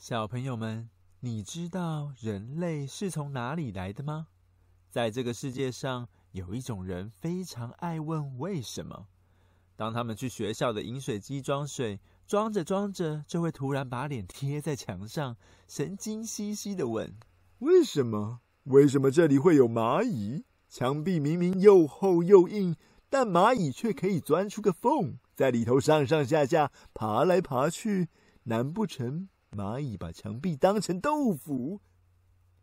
小朋友们，你知道人类是从哪里来的吗？在这个世界上，有一种人非常爱问为什么。当他们去学校的饮水机装水，装着装着，就会突然把脸贴在墙上，神经兮兮地问：“为什么？为什么这里会有蚂蚁？墙壁明明又厚又硬，但蚂蚁却可以钻出个缝，在里头上上下下爬来爬去，难不成？”蚂蚁把墙壁当成豆腐。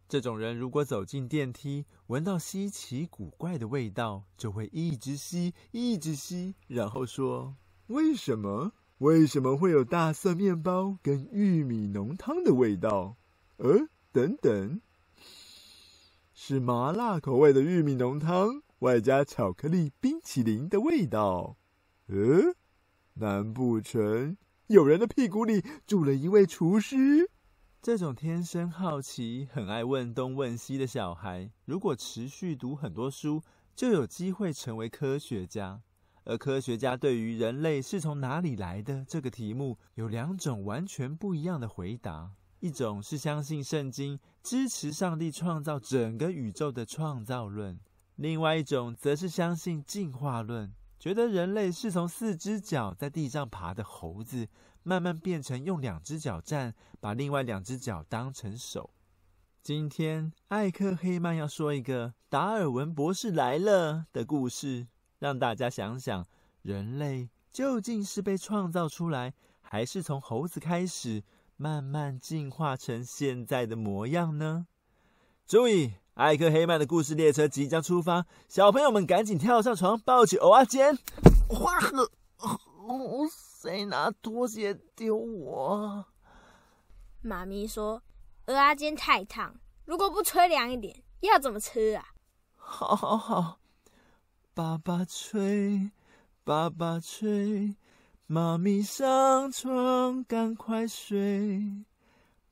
这种人如果走进电梯，闻到稀奇古怪的味道，就会一直吸，一直吸，然后说：“为什么？为什么会有大蒜面包跟玉米浓汤的味道？呃，等等，是麻辣口味的玉米浓汤，外加巧克力冰淇淋的味道。呃，难不成？”有人的屁股里住了一位厨师。这种天生好奇、很爱问东问西的小孩，如果持续读很多书，就有机会成为科学家。而科学家对于人类是从哪里来的这个题目，有两种完全不一样的回答：一种是相信圣经，支持上帝创造整个宇宙的创造论；另外一种则是相信进化论。觉得人类是从四只脚在地上爬的猴子，慢慢变成用两只脚站，把另外两只脚当成手。今天艾克黑曼要说一个达尔文博士来了的故事，让大家想想，人类究竟是被创造出来，还是从猴子开始慢慢进化成现在的模样呢？注意！艾克黑曼的故事列车即将出发，小朋友们赶紧跳上床，抱起欧阿坚。哇呵，哦，谁拿拖鞋丢我？妈咪说欧阿坚太烫，如果不吹凉一点，要怎么吃啊？好好好，爸爸吹，爸爸吹，妈咪上床赶快睡。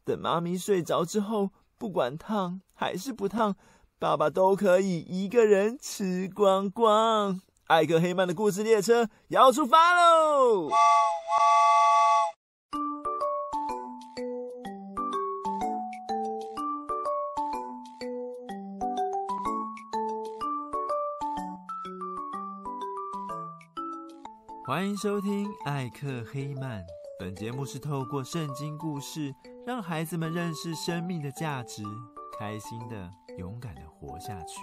等妈咪睡着之后。不管烫还是不烫，爸爸都可以一个人吃光光。艾克黑曼的故事列车要出发喽！欢迎收听艾克黑曼。本节目是透过圣经故事，让孩子们认识生命的价值，开心的、勇敢的活下去。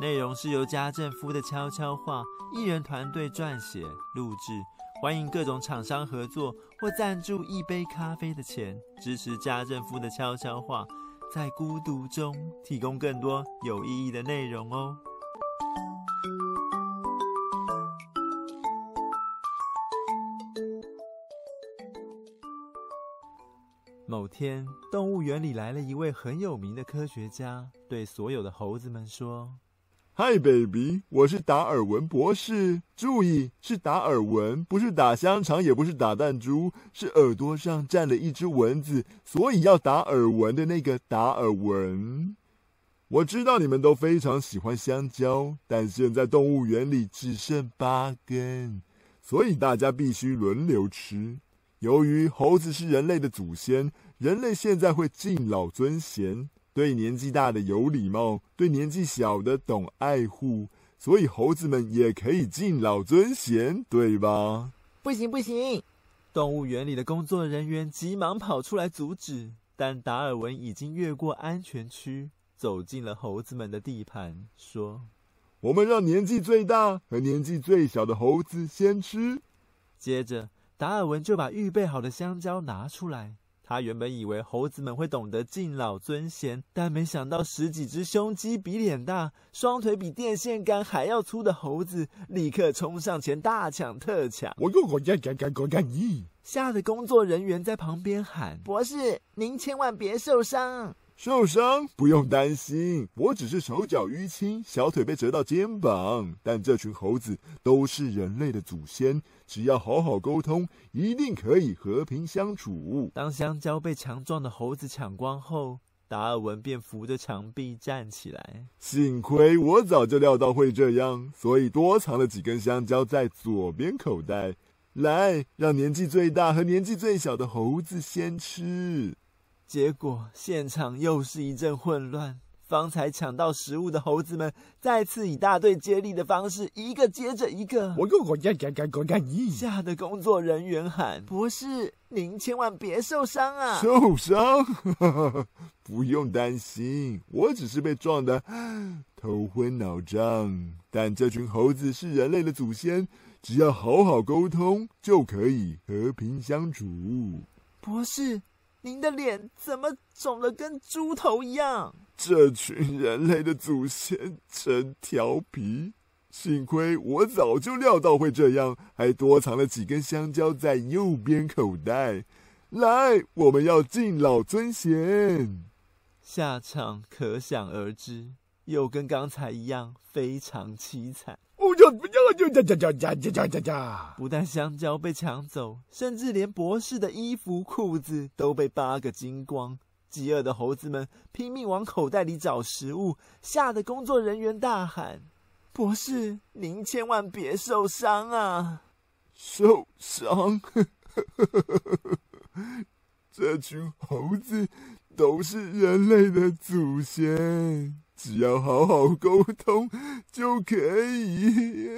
内容是由家政夫的悄悄话艺人团队撰写、录制。欢迎各种厂商合作或赞助一杯咖啡的钱，支持家政夫的悄悄话，在孤独中提供更多有意义的内容哦。某天，动物园里来了一位很有名的科学家，对所有的猴子们说：“Hi, baby，我是达尔文博士。注意，是达尔文，不是打香肠，也不是打弹珠，是耳朵上站了一只蚊子，所以要打耳文的那个达尔文。我知道你们都非常喜欢香蕉，但现在动物园里只剩八根，所以大家必须轮流吃。”由于猴子是人类的祖先，人类现在会敬老尊贤，对年纪大的有礼貌，对年纪小的懂爱护，所以猴子们也可以敬老尊贤，对吧？不行不行！动物园里的工作人员急忙跑出来阻止，但达尔文已经越过安全区，走进了猴子们的地盘，说：“我们让年纪最大和年纪最小的猴子先吃。”接着。达尔文就把预备好的香蕉拿出来。他原本以为猴子们会懂得敬老尊贤，但没想到十几只胸肌比脸大、双腿比电线杆还要粗的猴子立刻冲上前大抢特抢。吓得工作人员在旁边喊：“博士，您千万别受伤。”受伤不用担心，我只是手脚淤青，小腿被折到肩膀。但这群猴子都是人类的祖先，只要好好沟通，一定可以和平相处。当香蕉被强壮的猴子抢光后，达尔文便扶着墙壁站起来。幸亏我早就料到会这样，所以多藏了几根香蕉在左边口袋。来，让年纪最大和年纪最小的猴子先吃。结果现场又是一阵混乱。方才抢到食物的猴子们，再次以大队接力的方式，一个接着一个。吓得工作人员喊：“博士，您千万别受伤啊！”受伤？不用担心，我只是被撞得头昏脑胀。但这群猴子是人类的祖先，只要好好沟通，就可以和平相处。博士。您的脸怎么肿得跟猪头一样？这群人类的祖先真调皮，幸亏我早就料到会这样，还多藏了几根香蕉在右边口袋。来，我们要敬老尊贤。下场可想而知，又跟刚才一样，非常凄惨。不但香蕉被抢走，甚至连博士的衣服、裤子都被扒个精光。饥饿的猴子们拼命往口袋里找食物，吓得工作人员大喊：“博士，您千万别受伤啊！”受伤？这群猴子都是人类的祖先。只要好好沟通就可以。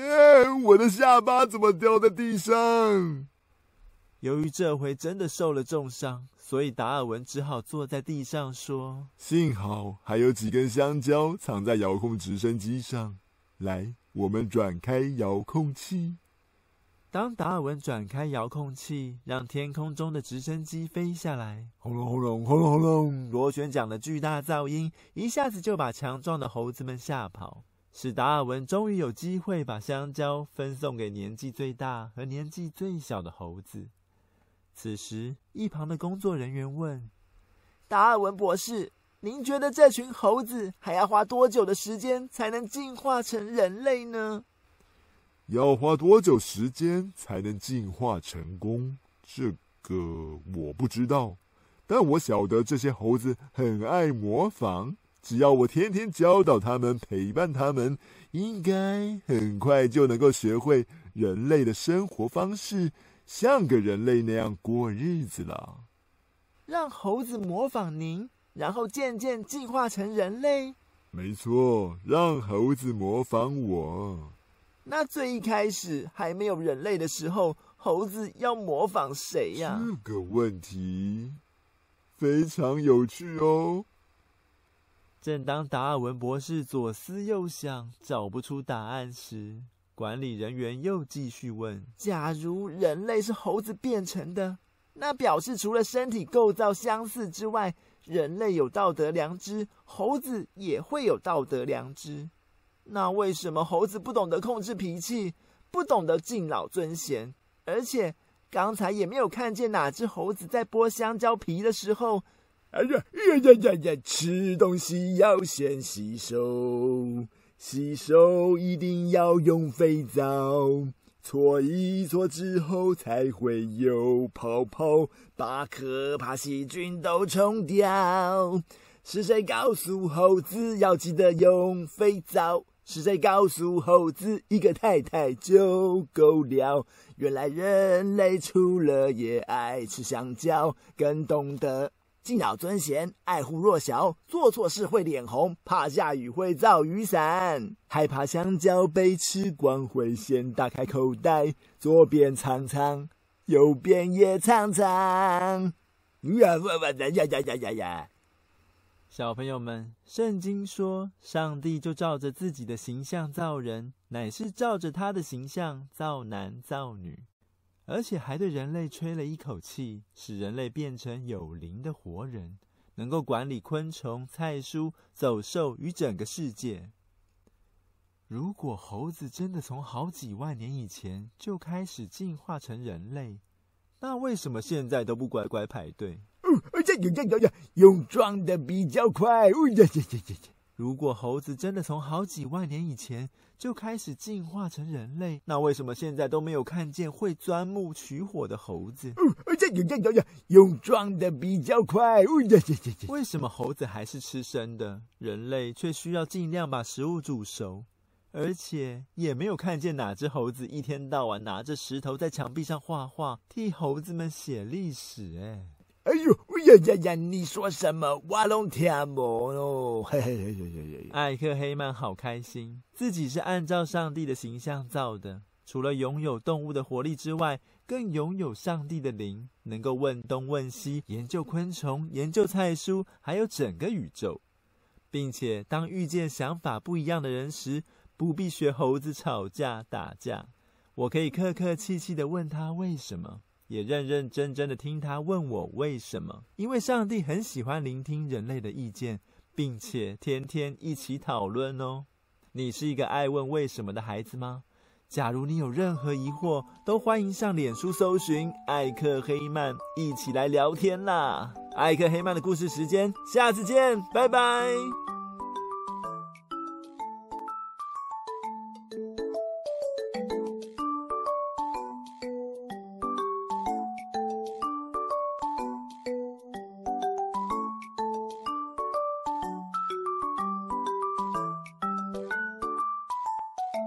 我的下巴怎么掉在地上？由于这回真的受了重伤，所以达尔文只好坐在地上说：“幸好还有几根香蕉藏在遥控直升机上。来，我们转开遥控器。”当达尔文转开遥控器，让天空中的直升机飞下来，轰隆轰隆轰隆轰隆，螺旋桨的巨大噪音一下子就把强壮的猴子们吓跑，使达尔文终于有机会把香蕉分送给年纪最大和年纪最小的猴子。此时，一旁的工作人员问：“达尔文博士，您觉得这群猴子还要花多久的时间才能进化成人类呢？”要花多久时间才能进化成功？这个我不知道，但我晓得这些猴子很爱模仿。只要我天天教导他们，陪伴他们，应该很快就能够学会人类的生活方式，像个人类那样过日子了。让猴子模仿您，然后渐渐进化成人类？没错，让猴子模仿我。那最一开始还没有人类的时候，猴子要模仿谁呀？这个问题非常有趣哦。正当达尔文博士左思右想，找不出答案时，管理人员又继续问：“假如人类是猴子变成的，那表示除了身体构造相似之外，人类有道德良知，猴子也会有道德良知。”那为什么猴子不懂得控制脾气，不懂得敬老尊贤？而且刚才也没有看见哪只猴子在剥香蕉皮的时候，哎呀呀呀呀呀！吃东西要先洗手，洗手一定要用肥皂，搓一搓之后才会有泡泡，把可怕细菌都冲掉。是谁告诉猴子要记得用肥皂？是谁告诉猴子一个太太就够了？原来人类除了也爱吃香蕉，更懂得敬老尊贤、爱护弱小。做错事会脸红，怕下雨会造雨伞，害怕香蕉被吃光会先打开口袋，左边藏藏，右边也藏藏。呀呀呀呀呀呀呀！小朋友们，圣经说，上帝就照着自己的形象造人，乃是照着他的形象造男造女，而且还对人类吹了一口气，使人类变成有灵的活人，能够管理昆虫、菜蔬、走兽与整个世界。如果猴子真的从好几万年以前就开始进化成人类，那为什么现在都不乖乖排队？用装的比较快。如果猴子真的从好几万年以前就开始进化成人类，那为什么现在都没有看见会钻木取火的猴子？用装的比较快。为什么猴子还是吃生的，人类却需要尽量把食物煮熟？而且也没有看见哪只猴子一天到晚拿着石头在墙壁上画画，替猴子们写历史。哎，哎呦，哎呀呀呀！你说什么？我都听不懂哦。嘿嘿嘿嘿嘿嘿！艾克黑曼好开心，自己是按照上帝的形象造的。除了拥有动物的活力之外，更拥有上帝的灵，能够问东问西，研究昆虫，研究菜蔬，还有整个宇宙，并且当遇见想法不一样的人时，不必学猴子吵架打架。我可以客客气气地问他为什么，也认认真真的听他问我为什么。因为上帝很喜欢聆听人类的意见，并且天天一起讨论哦。你是一个爱问为什么的孩子吗？假如你有任何疑惑，都欢迎上脸书搜寻艾克黑曼，一起来聊天啦！艾克黑曼的故事时间，下次见，拜拜。